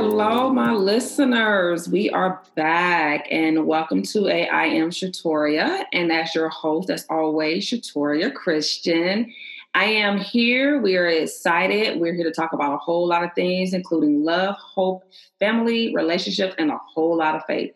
hello, my listeners. We are back and welcome to a I Am Shatoria. And as your host, as always, Shatoria Christian. I am here. We are excited. We're here to talk about a whole lot of things, including love, hope, family, relationships, and a whole lot of faith.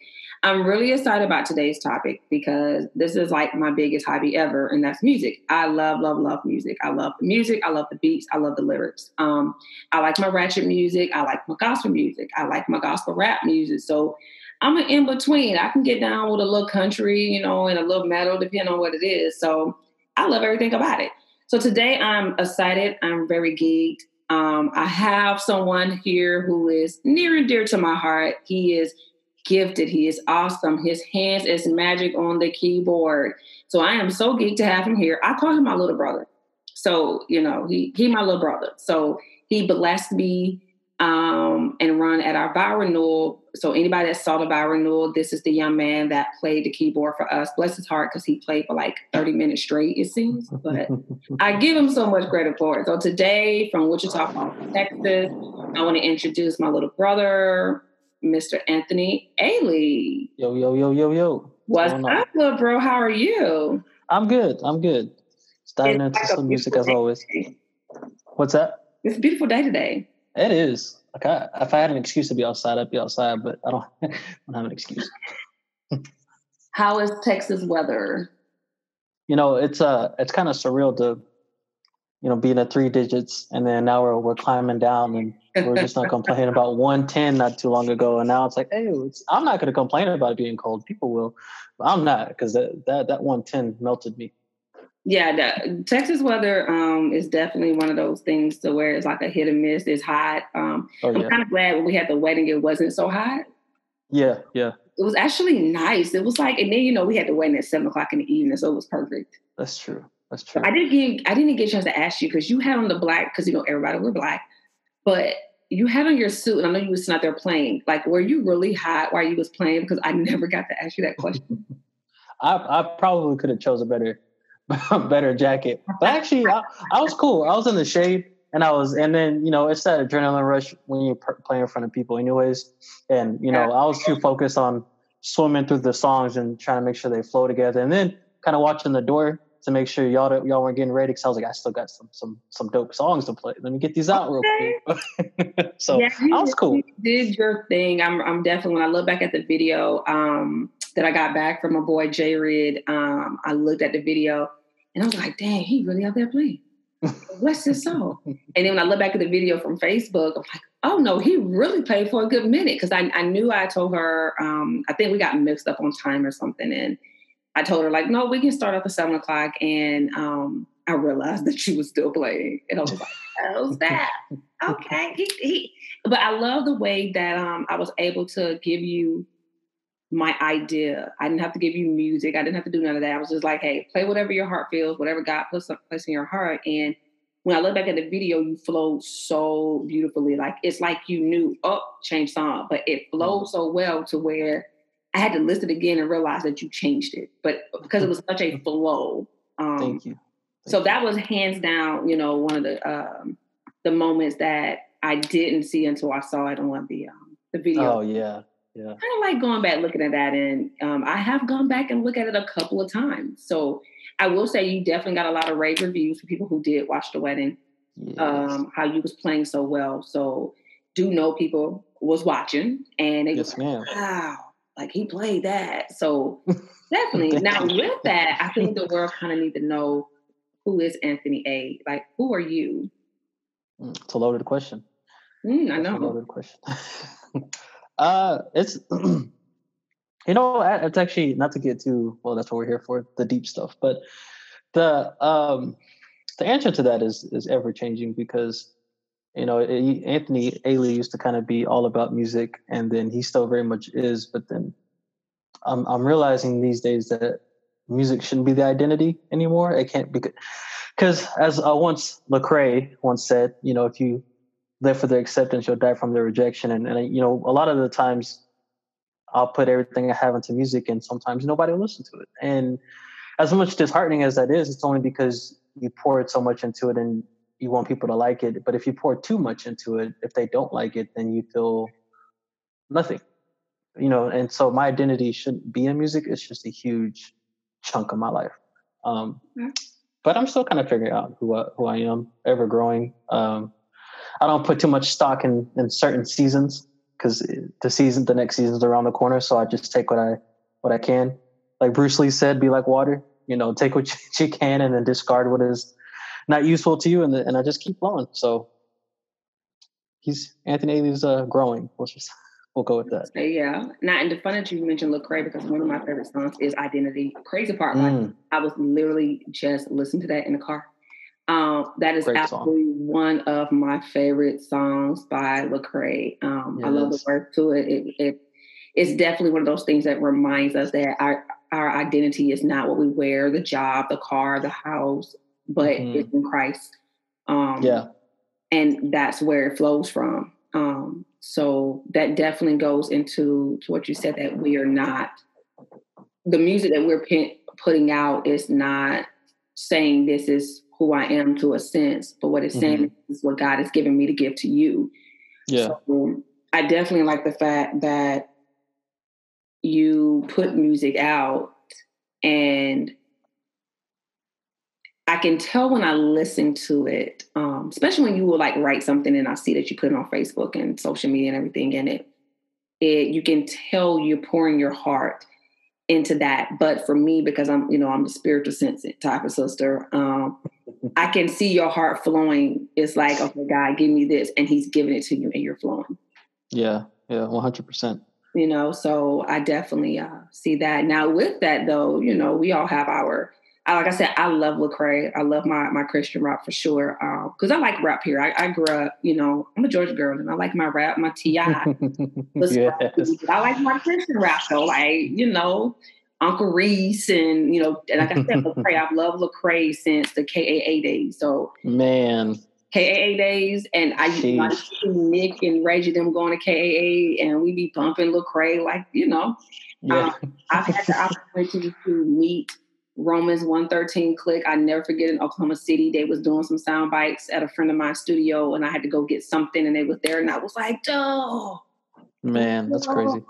I'm really excited about today's topic because this is like my biggest hobby ever, and that's music. I love, love, love music. I love the music. I love the beats. I love the lyrics. Um, I like my ratchet music. I like my gospel music. I like my gospel rap music. So I'm an in between. I can get down with a little country, you know, and a little metal, depending on what it is. So I love everything about it. So today I'm excited. I'm very geeked. Um, I have someone here who is near and dear to my heart. He is gifted. He is awesome. His hands is magic on the keyboard. So I am so geeked to have him here. I call him my little brother. So, you know, he he my little brother. So he blessed me um, and run at our vow renewal. So anybody that saw the vow renewal, this is the young man that played the keyboard for us. Bless his heart, because he played for like 30 minutes straight, it seems. But I give him so much credit for it. So today, from Wichita, Texas, I want to introduce my little brother, Mr. Anthony Ailey. Yo, yo, yo, yo, yo. What's, What's up, little bro? How are you? I'm good. I'm good. Starting into like some music as always. Today. What's that? It's a beautiful day today. It is. Like I, if I had an excuse to be outside, I'd be outside, but I don't, I don't have an excuse. How is Texas weather? You know, it's uh it's kind of surreal to, you know, being at three digits and then now we're we're climbing down and we're just not complaining about 110 not too long ago, and now it's like, hey, it's, I'm not going to complain about it being cold. People will, but I'm not because that, that that 110 melted me. Yeah, the, Texas weather um, is definitely one of those things to where it's like a hit and miss. It's hot. Um, oh, yeah. I'm kind of glad when we had the wedding, it wasn't so hot. Yeah, yeah. It was actually nice. It was like, and then you know we had the wedding at seven o'clock in the evening, so it was perfect. That's true. That's true. I didn't get I didn't get a chance to ask you because you had on the black because you know everybody wear black. But you had on your suit, and I know you was not there playing. Like, were you really hot while you was playing? Because I never got to ask you that question. I, I probably could have chose a better, better jacket. But actually, I, I, was cool. I was in the shade, and I was, and then you know, it's that adrenaline rush when you're playing in front of people, anyways. And you know, I was too focused on swimming through the songs and trying to make sure they flow together, and then kind of watching the door to make sure y'all y'all weren't getting ready because I was like, I still got some some some dope songs to play. Let me get these out real quick. so yeah, that was cool. did your thing. I'm I'm definitely when I look back at the video um, that I got back from my boy J Rid, um, I looked at the video and I was like, dang, he really out there playing. What's this song? and then when I look back at the video from Facebook, I'm like, oh no, he really played for a good minute because I, I knew I told her, um, I think we got mixed up on time or something. And I told her like, no, we can start at the seven o'clock, and um, I realized that she was still playing, and I was like, how's that? okay, he, he, but I love the way that um, I was able to give you my idea. I didn't have to give you music. I didn't have to do none of that. I was just like, hey, play whatever your heart feels, whatever God puts place in your heart. And when I look back at the video, you flowed so beautifully. Like it's like you knew, oh, change song, but it flowed mm-hmm. so well to where I had to listen again and realize that you changed it, but because it was such a flow. Um, Thank you. Thank so that was hands down, you know, one of the um, the moments that I didn't see until I saw it on the um, the video. Oh yeah, yeah. Kind of like going back looking at that, and um, I have gone back and looked at it a couple of times. So I will say you definitely got a lot of rave reviews for people who did watch the wedding. Yes. Um, how you was playing so well. So do know people was watching, and they yes, ma'am. wow like he played that. So definitely. now with that, I think the world kind of need to know who is Anthony A. Like, who are you? Mm, it's a loaded question. Mm, I know. a loaded question. uh, it's you know, it's actually not to get too well. That's what we're here for, the deep stuff. But the um, the answer to that is is ever changing because you know, Anthony Ailey used to kind of be all about music, and then he still very much is. But then I'm I'm realizing these days that music shouldn't be the identity anymore. It can't be because, as uh, once Lecrae once said, you know, if you live for their acceptance, you'll die from their rejection. And and you know, a lot of the times, I'll put everything I have into music, and sometimes nobody will listen to it. And as much disheartening as that is, it's only because you poured so much into it and you want people to like it. But if you pour too much into it, if they don't like it, then you feel nothing. You know, and so my identity shouldn't be in music. It's just a huge chunk of my life. Um, mm-hmm. But I'm still kind of figuring out who I, who I am, ever growing. Um, I don't put too much stock in in certain seasons because the season, the next season's around the corner. So I just take what I what I can. Like Bruce Lee said, "Be like water." You know, take what you can and then discard what is not useful to you, and the, and I just keep flowing. So he's Anthony Ailey's uh, growing. We'll just we'll go with that. Yeah. Now, and the fun that you mentioned Lecrae because one of my favorite songs is Identity. Crazy part, mm. like I was literally just listening to that in the car. Um, that is Great absolutely song. one of my favorite songs by Lecrae. Um, yes. I love the work to it. It, it. It's definitely one of those things that reminds us that our our identity is not what we wear, the job, the car, the house, but mm-hmm. it's in Christ. Um, yeah, and that's where it flows from. Um, so that definitely goes into to what you said that we are not the music that we're putting out is not saying this is who I am to a sense, but what it's saying mm-hmm. is what God has given me to give to you. Yeah. So I definitely like the fact that you put music out and I can tell when I listen to it, um, especially when you will like write something and I see that you put it on Facebook and social media and everything, and it, it you can tell you're pouring your heart into that. But for me, because I'm, you know, I'm the spiritual sense type of sister, um, I can see your heart flowing. It's like, okay, God, give me this, and He's giving it to you, and you're flowing. Yeah, yeah, one hundred percent. You know, so I definitely uh, see that. Now, with that though, you know, we all have our I, like I said, I love Lecrae. I love my my Christian rap for sure. Because um, I like rap here. I, I, grew up, you know, I'm a Georgia girl, and I like my rap, my Ti. yes. I like my Christian rap though, like you know, Uncle Reece, and you know, and like I said, Lecrae. I've loved Lecrae since the KAA days. So man. KAA days, and I used to see Nick and Reggie them going to KAA, and we be bumping Lecrae, like you know. Yeah. Um, I've had the opportunity to meet Romans 113 click. I never forget in Oklahoma City, they was doing some sound bites at a friend of my studio and I had to go get something and they was there and I was like, oh man, that's crazy.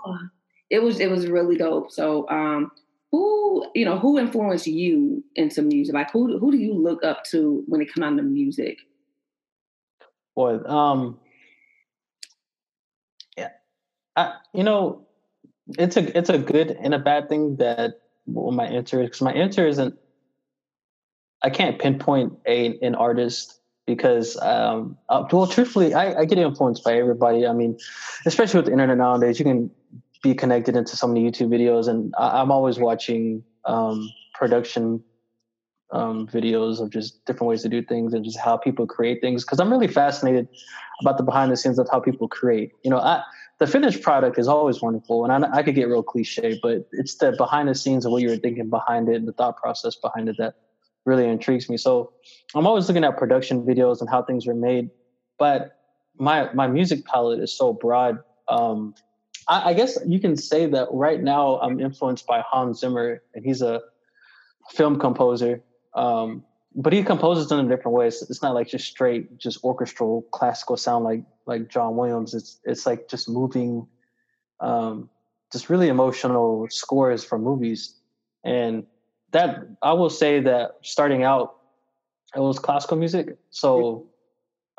It was it was really dope. So um who you know who influenced you into music? Like who who do you look up to when it comes down to music? Boy, um yeah. I you know it's a it's a good and a bad thing that what my answer is because my answer isn't I can't pinpoint a an artist because um uh, well truthfully I, I get influenced by everybody. I mean, especially with the internet nowadays, you can be connected into so many YouTube videos and I, am always watching um production um videos of just different ways to do things and just how people create things because I'm really fascinated about the behind the scenes of how people create. You know, I the finished product is always wonderful, and I, I, could get real cliche, but it's the behind the scenes of what you were thinking behind it and the thought process behind it that really intrigues me. So I'm always looking at production videos and how things are made, but my my music palette is so broad. Um, I, I guess you can say that right now I'm influenced by Hans Zimmer, and he's a film composer. Um, but he composes them in different ways. It's not like just straight, just orchestral classical sound like like John Williams. It's it's like just moving, um, just really emotional scores for movies, and that I will say that starting out, it was classical music. So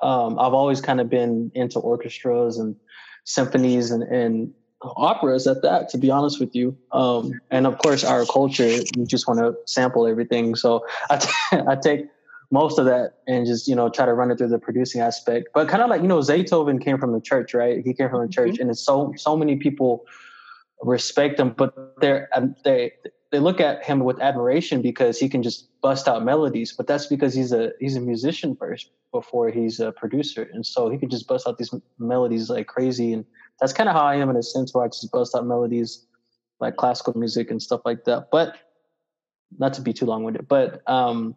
um, I've always kind of been into orchestras and symphonies and, and operas at that, to be honest with you. Um, and of course, our culture, you just want to sample everything. So I, t- I take most of that and just, you know, try to run it through the producing aspect. But kind of like, you know, Beethoven came from the church, right? He came from the church, mm-hmm. and it's so, so many people respect him, but they're, um, they, they look at him with admiration because he can just bust out melodies, but that's because he's a he's a musician first before he's a producer, and so he can just bust out these melodies like crazy. And that's kind of how I am in a sense, where I just bust out melodies like classical music and stuff like that. But not to be too long winded, but um,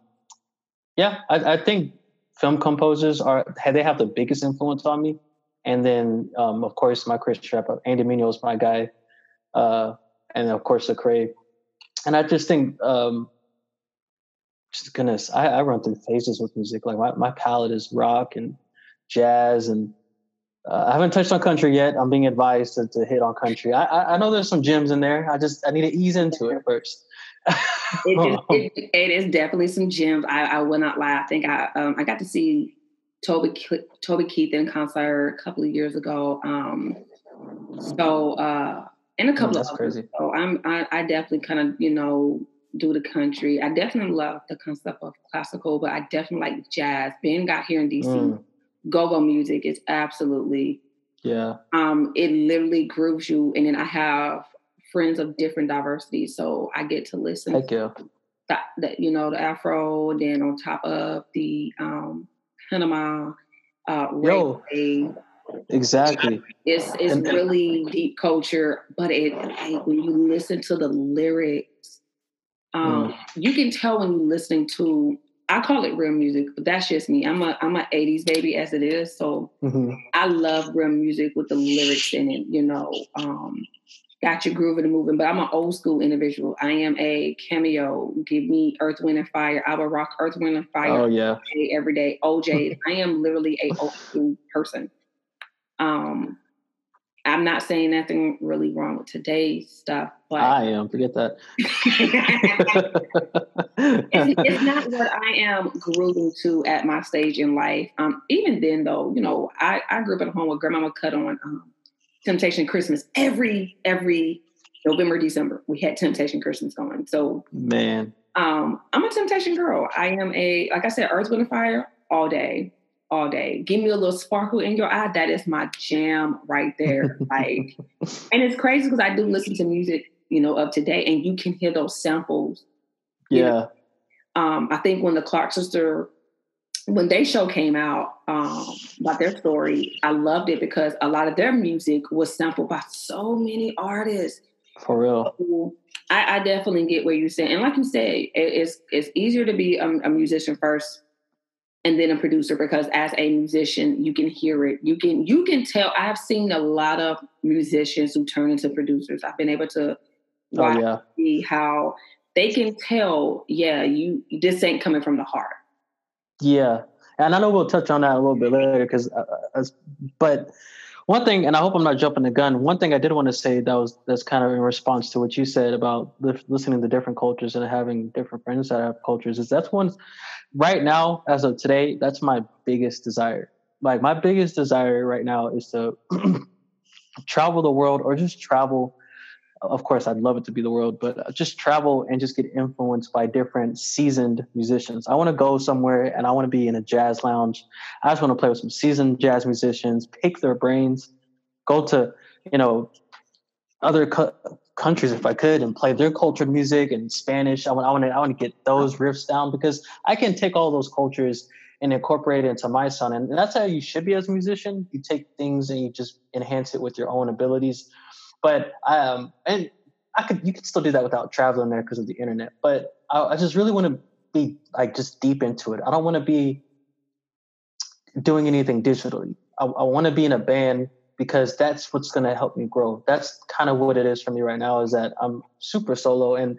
yeah, I, I, think film composers are they have the biggest influence on me, and then um, of course my Christian rapper Andy Mineo is my guy, uh, and of course Lecrae and I just think, um, just goodness, I, I run through phases with music. Like my, my palette is rock and jazz and Uh, I haven't touched on country yet. I'm being advised to, to hit on country. I, I, I know there's some gems in there. I just I need to ease into it first. it, is, it, it is definitely some gems. I, I will not lie. I think I um, I got to see Toby Toby Keith in concert a couple of years ago. Um, so uh, and a couple oh, of others. crazy. So I'm I, I definitely kind of you know do the country. I definitely love the concept of classical, but I definitely like jazz. Being got here in DC, mm. Go-go music is absolutely yeah. Um, it literally grooves you, and then I have friends of different diversities, so I get to listen. Thank you. That, that you know the Afro, then on top of the um, Panama uh, Yo, exactly. It's it's and, really deep culture, but it like, when you listen to the lyrics, um, mm. you can tell when you're listening to. I call it real music, but that's just me. I'm a I'm a '80s baby as it is, so mm-hmm. I love real music with the lyrics in it. You know, um, got your groove and the moving. But I'm an old school individual. I am a Cameo. Give me Earth, Wind, and Fire. I will rock Earth, Wind, and Fire. Oh yeah, every day. OJ. I am literally a old school person. Um, I'm not saying nothing really wrong with today's stuff, but I am. Forget that. it's, it's, not what I am grooving to at my stage in life. Um, even then, though, you know, I, I grew up at home with grandmama cut on um, Temptation Christmas every every November, December. We had Temptation Christmas going. So man, um, I'm a Temptation girl. I am a like I said, Earth, Wind, and Fire all day, all day. Give me a little sparkle in your eye. That is my jam right there. like, and it's crazy because I do listen to music, you know, of today, and you can hear those samples. Yeah. Know? Um, I think when the Clark sister when they show came out um, about their story, I loved it because a lot of their music was sampled by so many artists. For real, so I, I, definitely get where you're saying, and like you said, it, it's it's easier to be a, a, musician first and then a producer because as a musician, you can hear it. You can you can tell. I've seen a lot of musicians who turn into producers. I've been able to watch oh, yeah. see how they can tell. Yeah, you this ain't coming from the heart yeah, and I know we'll touch on that a little bit later because, uh, uh but one thing, and I hope I'm not jumping the gun. One thing I did want to say that was that's kind of in response to what you said about listening to different cultures and having different friends that have cultures is that's one right now as of today that's my biggest desire. Like my biggest desire right now is to travel the world or just travel. Of course i'd love it to be the world but just travel and just get influenced by different seasoned musicians. I want to go somewhere and i want to be in a jazz lounge. I just want to play with some seasoned jazz musicians pick their brains go to you know other countries if i could and play their culture music and spanish i want i want to i want to get those riffs down because i can take all those cultures and incorporate it into my sound and that's how you should be as a musician you take things and you just enhance it with your own abilities but um, and I could you could still do that without traveling there because of the internet. But I, I just really want to be like just deep into it. I don't want to be doing anything digitally. I, I want to be in a band because that's what's going to help me grow. That's kind of what it is for me right now. Is that I'm super solo and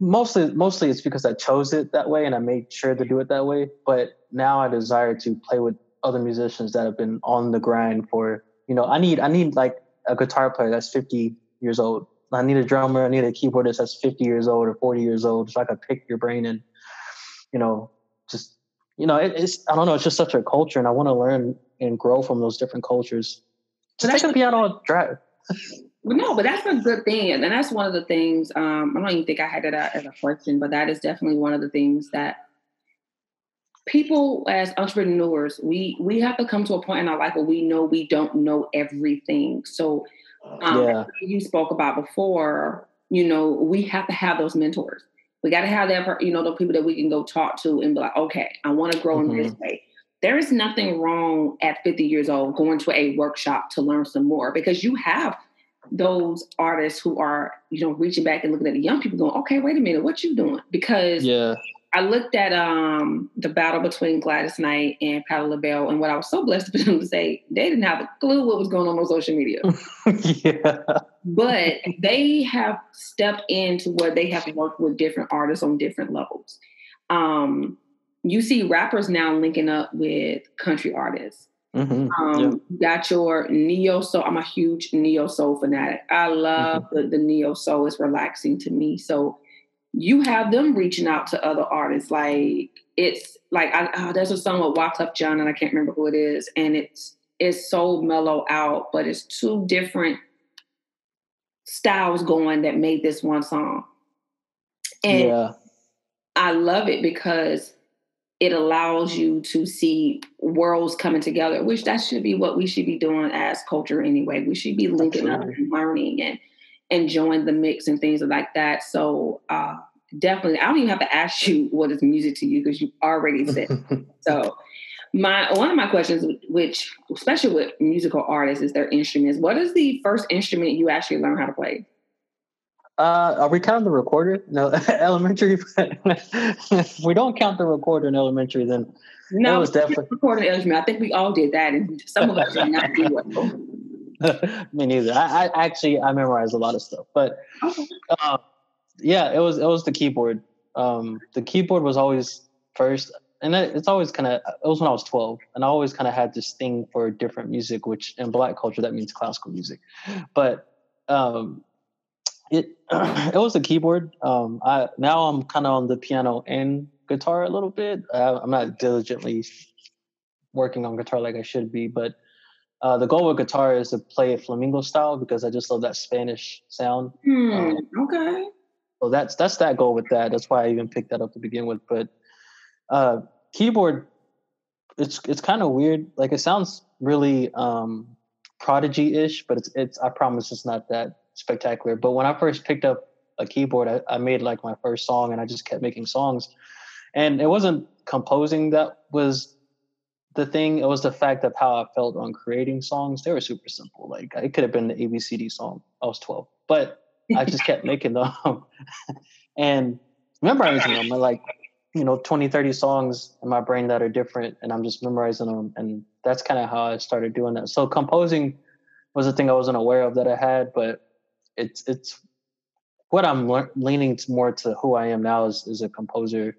mostly mostly it's because I chose it that way and I made sure to do it that way. But now I desire to play with other musicians that have been on the grind for you know I need I need like a guitar player that's 50 years old. I need a drummer. I need a keyboardist that's 50 years old or 40 years old, so I could pick your brain and, you know, just you know, it, it's I don't know. It's just such a culture, and I want to learn and grow from those different cultures. Just take a piano drive. no, but that's a good thing, and that's one of the things. Um, I don't even think I had that as a question, but that is definitely one of the things that people as entrepreneurs, we we have to come to a point in our life where we know we don't know everything. So um, yeah. you spoke about before, you know, we have to have those mentors. We got to have that, you know, the people that we can go talk to and be like, okay, I want to grow mm-hmm. in this mm-hmm. way. There is nothing wrong at 50 years old going to a workshop to learn some more because you have those artists who are, you know, reaching back and looking at the young people going, okay, wait a minute, what you doing? Because yeah I looked at um, the battle between Gladys Knight and Patti LaBelle, and what I was so blessed for them to say, they didn't have a clue what was going on on social media. yeah. But they have stepped into what they have worked with different artists on different levels. Um, you see rappers now linking up with country artists. Mm-hmm. Um, yeah. Got your neo soul. I'm a huge neo soul fanatic. I love mm-hmm. the, the neo soul. It's relaxing to me. So you have them reaching out to other artists. Like it's like I, oh, there's a song with Wyclef Jean, and I can't remember who it is, and it's it's so mellow out, but it's two different styles going that made this one song. And yeah. I love it because it allows you to see worlds coming together, which that should be what we should be doing as culture anyway. We should be linking Absolutely. up and learning and enjoying the mix and things like that. So uh, definitely, I don't even have to ask you what is music to you because you already said. so my one of my questions, which especially with musical artists, is their instruments. What is the first instrument you actually learn how to play? Uh, are we counting the recorder? No, elementary. if we don't count the recorder in elementary, then no, it was definitely recording elementary. I think we all did that, and some of us did not do well. Me neither. I, I, actually I memorized a lot of stuff, but okay. uh, yeah, it was it was the keyboard. Um, the keyboard was always first and it's always kind of it was when I was 12 and I always kind of had this thing for different music which in black culture that means classical music but um it it was a keyboard um I now I'm kind of on the piano and guitar a little bit I, I'm not diligently working on guitar like I should be but uh, the goal with guitar is to play it flamenco style because I just love that Spanish sound. Hmm, um, okay. So that's that's that goal with that. That's why I even picked that up to begin with. But uh, keyboard, it's it's kind of weird. Like it sounds really um, prodigy-ish, but it's it's. I promise it's not that spectacular. But when I first picked up a keyboard, I, I made like my first song, and I just kept making songs. And it wasn't composing that was the thing. It was the fact of how I felt on creating songs. They were super simple. Like it could have been the ABCD song. I was twelve, but I just kept making them. and memorizing them. Like you know 20 30 songs in my brain that are different and i'm just memorizing them and that's kind of how i started doing that so composing was a thing i wasn't aware of that i had but it's it's what i'm le- leaning more to who i am now is, is a composer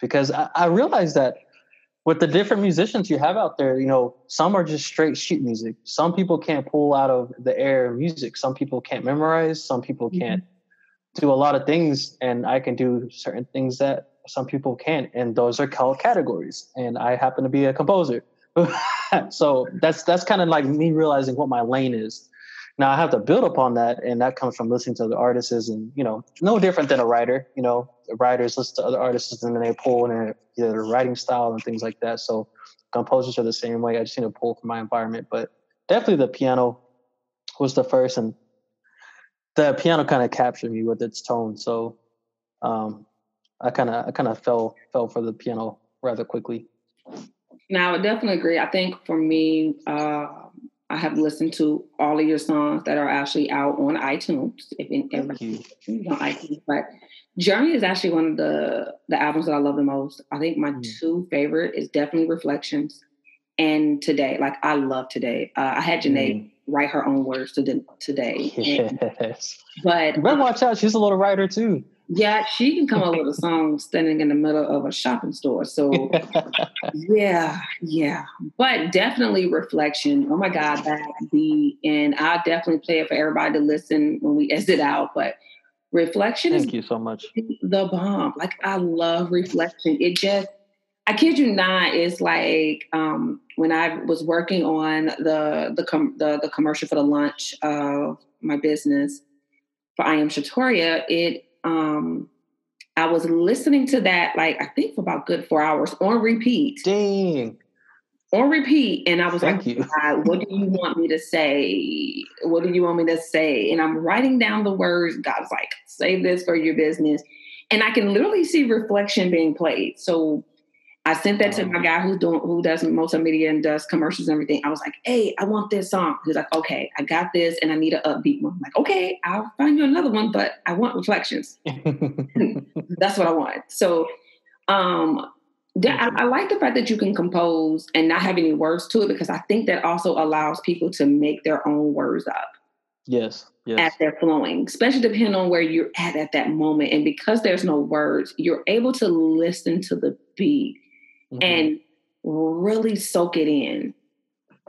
because I, I realized that with the different musicians you have out there you know some are just straight sheet music. Some people can't pull out of the air music. Some people can't memorize. Some people can't mm-hmm. do a lot of things and i can do certain things that some people can't and those are called categories and i happen to be a composer. So that's that's kind of like me realizing what my lane is now i have to build upon that and that comes from listening to other artists and you know no different than a writer you know. Writers listen to other artists and then they pull in their, their writing style and things like that. So composers are the same way. I just need to pull from my environment. But definitely the piano was the first and the piano kind of captured me with its tone. So um, I kind of I kind of fell fell for the piano rather quickly. Now, I would definitely agree. I think for me, uh, I have listened to all of your songs that are actually out on iTunes. If you. on iTunes, but Journey is actually one of the the albums that I love the most. I think my mm. two favorite is definitely Reflections and Today. Like I love Today. Uh, I had Janae mm. write her own words to the, Today. Yes, and, but better watch out. She's a little writer too. Yeah, she can come up with a song standing in the middle of a shopping store. So, yeah, yeah. But definitely reflection. Oh my God, that be, and I'll definitely play it for everybody to listen when we exit out. But reflection Thank you so much. The bomb. Like, I love reflection. It just, I kid you not, it's like um, when I was working on the the, com- the the commercial for the lunch of my business for I Am Shatoria, it um, I was listening to that like I think for about good four hours on repeat. Dang. On repeat, and I was Thank like, you. "What do you want me to say? What do you want me to say?" And I'm writing down the words. God's like, "Save this for your business," and I can literally see reflection being played. So I sent that to my oh. guy who's doing who does multimedia and does commercials and everything. I was like, "Hey, I want this song." He's like, "Okay, I got this, and I need an upbeat one." I'm like, "Okay, I'll find you another one, but I want reflections." That's what I want. So, um, I, I, like the fact that you can compose and not have any words to it because I think that also allows people to make their own words up. Yes. Yes. As they're flowing, especially depending on where you're at at that moment. And because there's no words, you're able to listen to the beat mm-hmm. and really soak it in.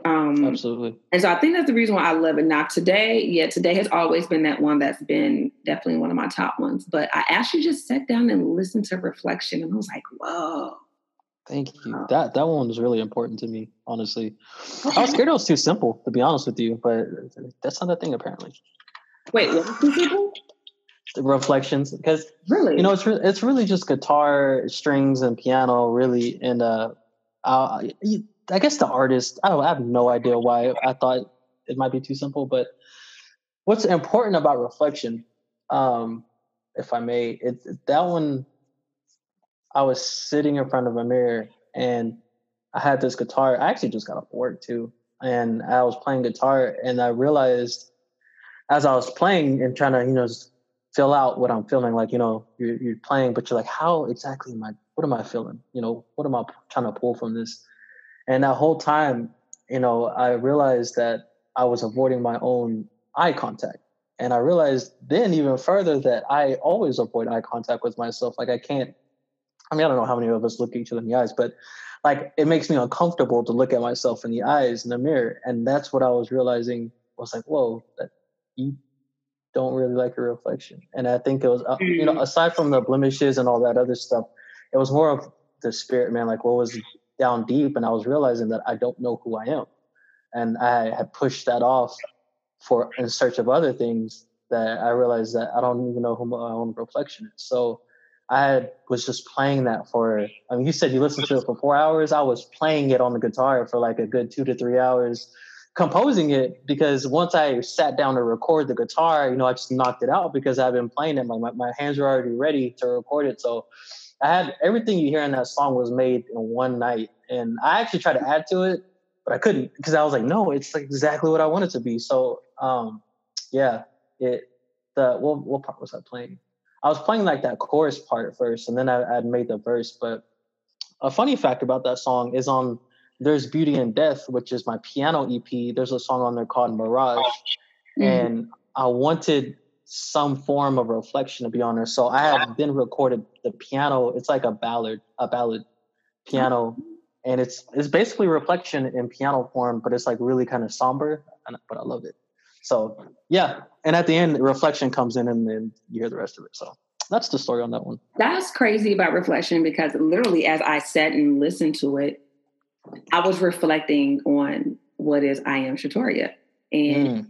Um, Absolutely. And so I think that's the reason why I love it. Now today, yeah, today has always been that one that's been definitely one of my top ones. But I actually just sat down and listened to reflection, and I was like, whoa. Thank you. That that one was really important to me, honestly. I was scared it was too simple, to be honest with you, but that's not a thing apparently. Wait, what was too simple? Reflections, because really, you know, it's re- it's really just guitar, strings, and piano, really. And uh, I, I guess the artist, I don't, I have no idea why I thought it might be too simple, but what's important about reflection, um, if I may, it's that one I was sitting in front of a mirror and I had this guitar. I actually just got off work too. And I was playing guitar and I realized as I was playing and trying to, you know, just fill out what I'm feeling, like, you know, you're, you're playing, but you're like, how exactly am I, what am I feeling? You know, what am I trying to pull from this? And that whole time, you know, I realized that I was avoiding my own eye contact. And I realized then even further that I always avoid eye contact with myself. Like I can't I mean, I don't know how many of us look each other in the eyes, but like it makes me uncomfortable to look at myself in the eyes in the mirror. And that's what I was realizing I was like, whoa, that you don't really like your reflection. And I think it was, uh, you know, mm. aside from the blemishes and all that other stuff, it was more of the spirit, man, like what was down deep. And I was realizing that I don't know who I am. And I had pushed that off for in search of other things that I realized that I don't even know who my own reflection is. So I was just playing that for. I mean, you said you listened to it for four hours. I was playing it on the guitar for like a good two to three hours, composing it because once I sat down to record the guitar, you know, I just knocked it out because I've been playing it. My my, my hands were already ready to record it, so I had everything you hear in that song was made in one night, and I actually tried to add to it, but I couldn't because I was like, no, it's like exactly what I want it to be. So, um, yeah, it the what what part was I playing? I was playing like that chorus part first, and then I, would made the verse. But a funny fact about that song is on "There's Beauty in Death," which is my piano EP. There's a song on there called Mirage, mm-hmm. and I wanted some form of reflection to be on there. So I had then recorded the piano. It's like a ballad, a ballad piano, and it's it's basically reflection in piano form, but it's like really kind of somber. But I love it. So yeah, and at the end, reflection comes in, and then you hear the rest of it. So that's the story on that one. That's crazy about reflection because literally, as I sat and listened to it, I was reflecting on what is I am Shatoria, and mm.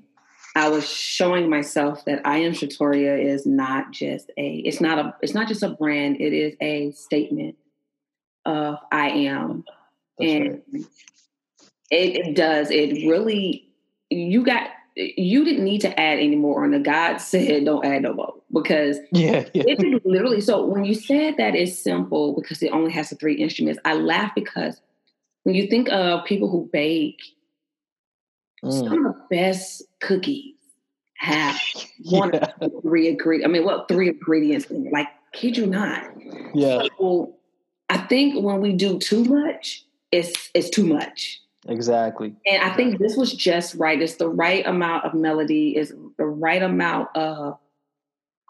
I was showing myself that I am Shatoria is not just a. It's not a. It's not just a brand. It is a statement of I am, that's and right. it, it does. It really. You got you didn't need to add any more on the God said don't add no more because yeah, yeah. it literally so when you said that it's simple because it only has the three instruments, I laugh because when you think of people who bake, mm. some of the best cookies have one yeah. three ingredients. I mean, what three ingredients? Like, kid you not? Yeah. So I think when we do too much, it's it's too much. Exactly. And I think this was just right. It's the right amount of melody, is the right amount of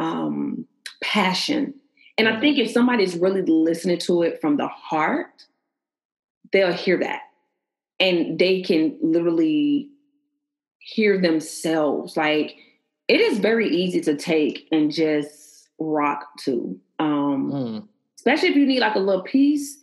um, passion. And I mm-hmm. think if somebody's really listening to it from the heart, they'll hear that. And they can literally hear themselves. Like it is very easy to take and just rock to. Um, mm. Especially if you need like a little piece.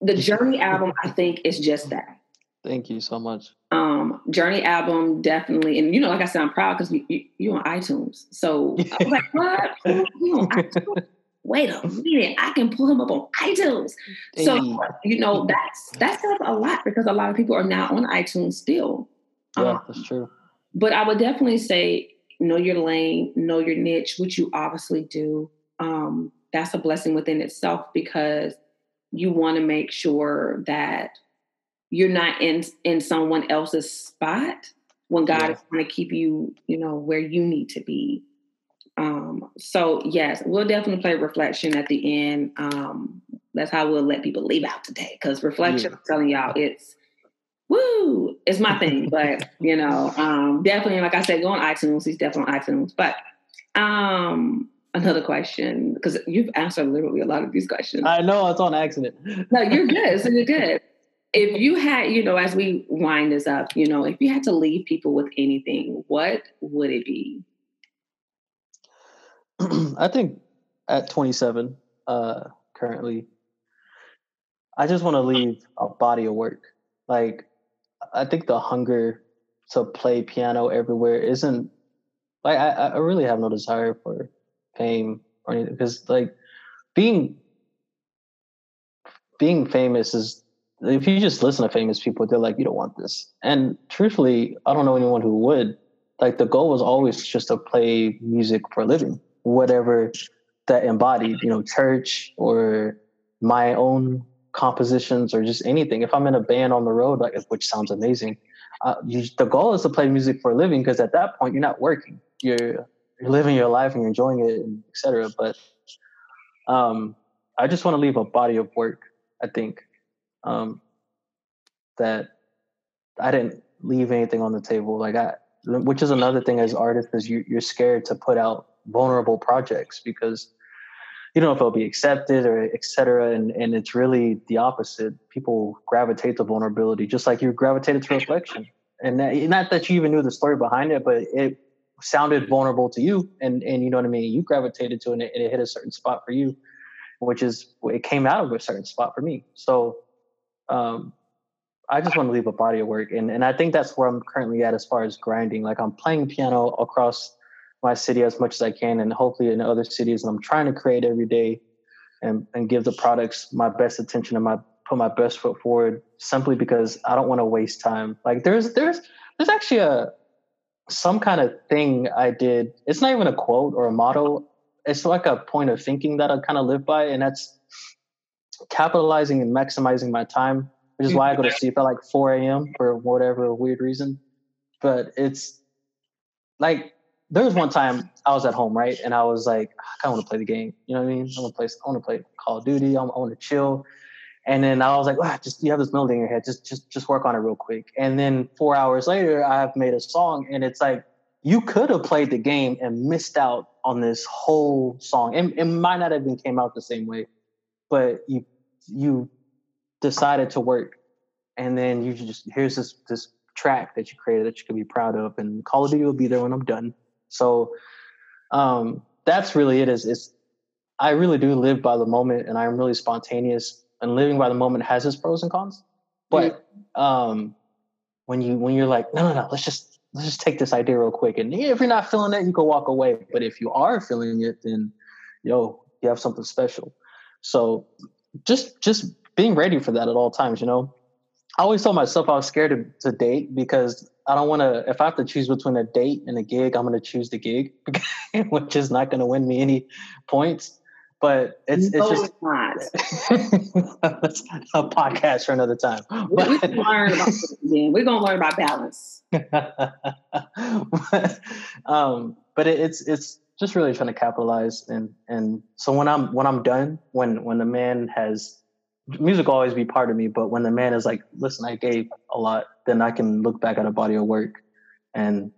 The Journey album, I think, is just that. Thank you so much. Um, Journey album definitely, and you know, like I said, I'm proud because you, you on iTunes. So I was like, what? iTunes? Wait a minute, I can pull him up on iTunes. So you know, that's that says a lot because a lot of people are now on iTunes still. Yeah, um, that's true. But I would definitely say know your lane, know your niche, which you obviously do. Um, that's a blessing within itself because you want to make sure that you're not in in someone else's spot when God yeah. is trying to keep you, you know, where you need to be. Um, so yes, we'll definitely play reflection at the end. Um, that's how we'll let people leave out today. Because reflection, yeah. I'm telling y'all, it's woo, it's my thing. but you know, um, definitely, like I said, go on iTunes. He's definitely on iTunes. But um, another question because you've answered literally a lot of these questions. I know it's on accident. no, you're good. So you're good if you had, you know, as we wind this up, you know, if you had to leave people with anything, what would it be? I think at 27, uh, currently, I just want to leave a body of work. Like, I think the hunger to play piano everywhere isn't like I, I really have no desire for fame or anything because like being being famous is if you just listen to famous people, they're like, you don't want this. And truthfully, I don't know anyone who would. Like the goal was always just to play music for a living, whatever that embodied, you know, church or my own compositions or just anything. If I'm in a band on the road, like which sounds amazing, uh, you, the goal is to play music for a living because at that point you're not working, you're you're living your life and you're enjoying it, etc. But um, I just want to leave a body of work. I think um, that I didn't leave anything on the table. Like I, which is another thing as artists, is you, you're scared to put out vulnerable projects because you don't know if it'll be accepted or et cetera. And, and it's really the opposite. People gravitate to vulnerability, just like you gravitated to reflection. And that, not that you even knew the story behind it, but it sounded vulnerable to you. And, and you know what I mean? You gravitated to it and it, it hit a certain spot for you, which is, it came out of a certain spot for me. So um, I just want to leave a body of work. And, and I think that's where I'm currently at as far as grinding. Like I'm playing piano across my city as much as I can and hopefully in other cities. And I'm trying to create every day and, and give the products my best attention and my put my best foot forward simply because I don't want to waste time. Like there's there's there's actually a some kind of thing I did. It's not even a quote or a motto. It's like a point of thinking that I kind of live by, and that's capitalizing and maximizing my time, which is why I go to sleep at like 4 a.m. for whatever weird reason. But it's like there was one time I was at home, right, and I was like, I kind of want to play the game. You know what I mean? I want to play. I want to play Call of Duty. I want to chill. And then I was like, ah, just you have this melody in your head. Just just just work on it real quick. And then four hours later, I have made a song, and it's like you could have played the game and missed out on this whole song. And it might not have even came out the same way, but you you decided to work, and then you just here's this this track that you created that you could be proud of, and Call of Duty will be there when I'm done. So um, that's really it. Is is I really do live by the moment, and I'm really spontaneous. And living by the moment has its pros and cons. But um, when you when you're like, no, no, no, let's just let's just take this idea real quick, and if you're not feeling it, you can walk away. But if you are feeling it, then yo, you have something special. So just just being ready for that at all times, you know. I always told myself I was scared to, to date because I don't want to. If I have to choose between a date and a gig, I'm going to choose the gig, which is not going to win me any points. But it's no, it's just not. that's a podcast for another time. But, we, we learn about again. We're going to learn about balance. but, um, but it, it's it's just really trying to capitalize and and so when I'm when I'm done, when when the man has music will always be part of me, but when the man is like, listen, I gave a lot, then I can look back at a body of work and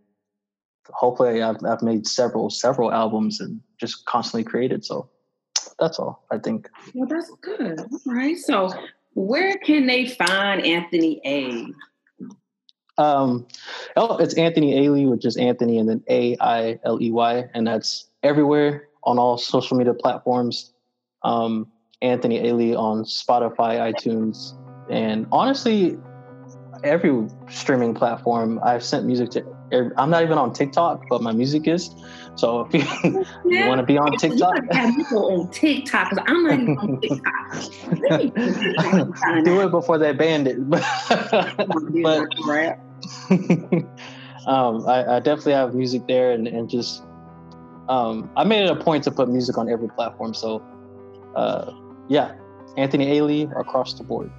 hopefully I've, I've made several, several albums and just constantly created. So that's all I think. Well, that's good. All right. So where can they find Anthony A? Um, oh, it's Anthony Ailey, which is Anthony and then A I L E Y, and that's everywhere on all social media platforms. Um, Anthony Ailey on Spotify, iTunes, and honestly, every streaming platform. I've sent music to. Every, I'm not even on TikTok, but my music is. So if you, you want to be on TikTok, you have people on TikTok because I'm not even on TikTok. Do it before they banned it. but um, I, I, definitely have music there, and, and just um, I made it a point to put music on every platform. So uh, yeah, Anthony Ailey across the board.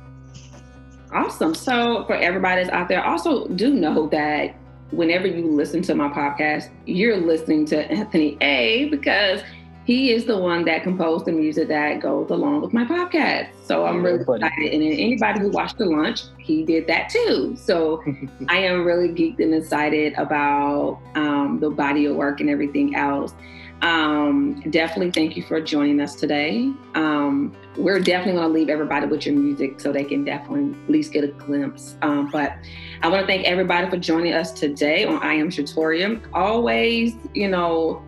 Awesome. So for everybody that's out there, also do know that whenever you listen to my podcast, you're listening to Anthony A because he is the one that composed the music that goes along with my podcast. So I'm really excited. And anybody who watched the lunch, he did that too. So I am really geeked and excited about um, the body of work and everything else. Um, definitely thank you for joining us today. Um, we're definitely going to leave everybody with your music so they can definitely at least get a glimpse. Um, but I want to thank everybody for joining us today on I Am Shatoria. Always, you know,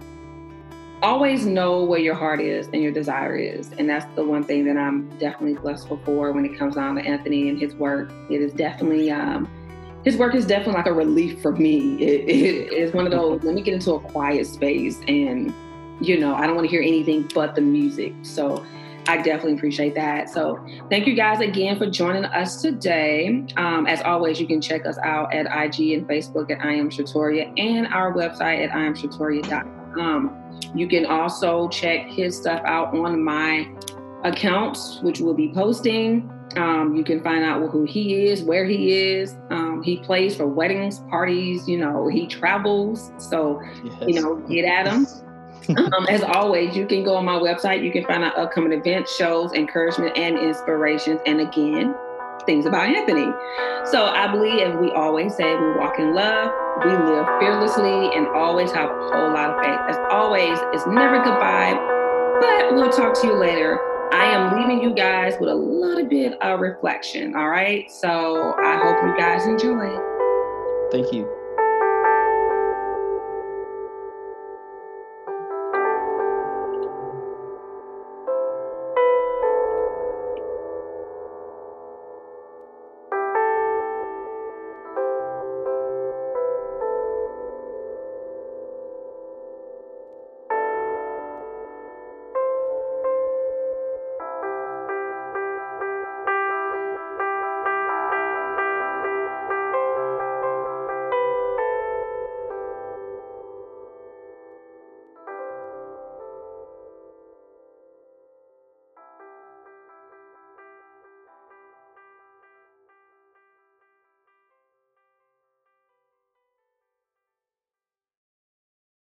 always know where your heart is and your desire is. And that's the one thing that I'm definitely blessed for when it comes down to Anthony and his work. It is definitely, um, his work is definitely like a relief for me. It, it is one of those, let me get into a quiet space and, you know, I don't want to hear anything but the music. So I definitely appreciate that. So thank you guys again for joining us today. Um, as always, you can check us out at IG and Facebook at I Am Shatoria and our website at iamshatoria.com. You can also check his stuff out on my accounts, which we'll be posting. Um, you can find out who he is, where he is. Um, he plays for weddings, parties, you know, he travels. So, yes. you know, get at him. um, as always, you can go on my website. You can find out upcoming events, shows, encouragement, and inspirations. And again, things about Anthony. So I believe, and we always say, we walk in love, we live fearlessly, and always have a whole lot of faith. As always, it's never goodbye, but we'll talk to you later. I am leaving you guys with a little bit of reflection. All right. So I hope you guys enjoy. Thank you.